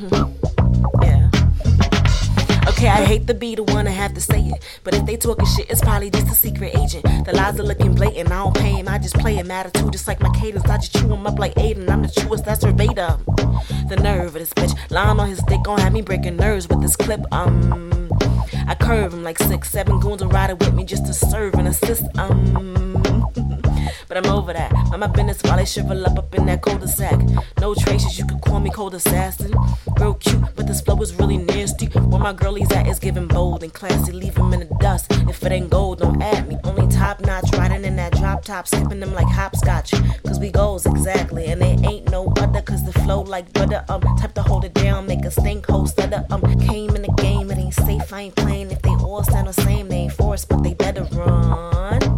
Mm-hmm. Yeah. Okay, I hate to be the one to have to say it, but if they talking shit, it's probably just a secret agent. The lies are looking blatant. I don't pay him, I just play him. Attitude just like my cadence. I just chew him up like Ayiden. I'm the truest, that's verbatim. The nerve of this bitch lying on his dick gon' have me breaking nerves with this clip. Um, I curve him like six, seven goons are riding with me just to serve and assist. Um. But I'm over that. Mind my business while I shrivel up up in that cul-de-sac. No traces, you could call me cold assassin. Real cute, but this flow is really nasty. Where my girlies at is giving bold and classy. Leave them in the dust. If it ain't gold, don't add me. Only top notch, riding in that drop top, skipping them like hopscotch. Cause we goes exactly, and there ain't no other. Cause the flow like butter, um, type to hold it down, make a stink host stutter, um, came in the game, it ain't safe, I ain't playing. If they all sound the same, they ain't Forrest, but they they better run.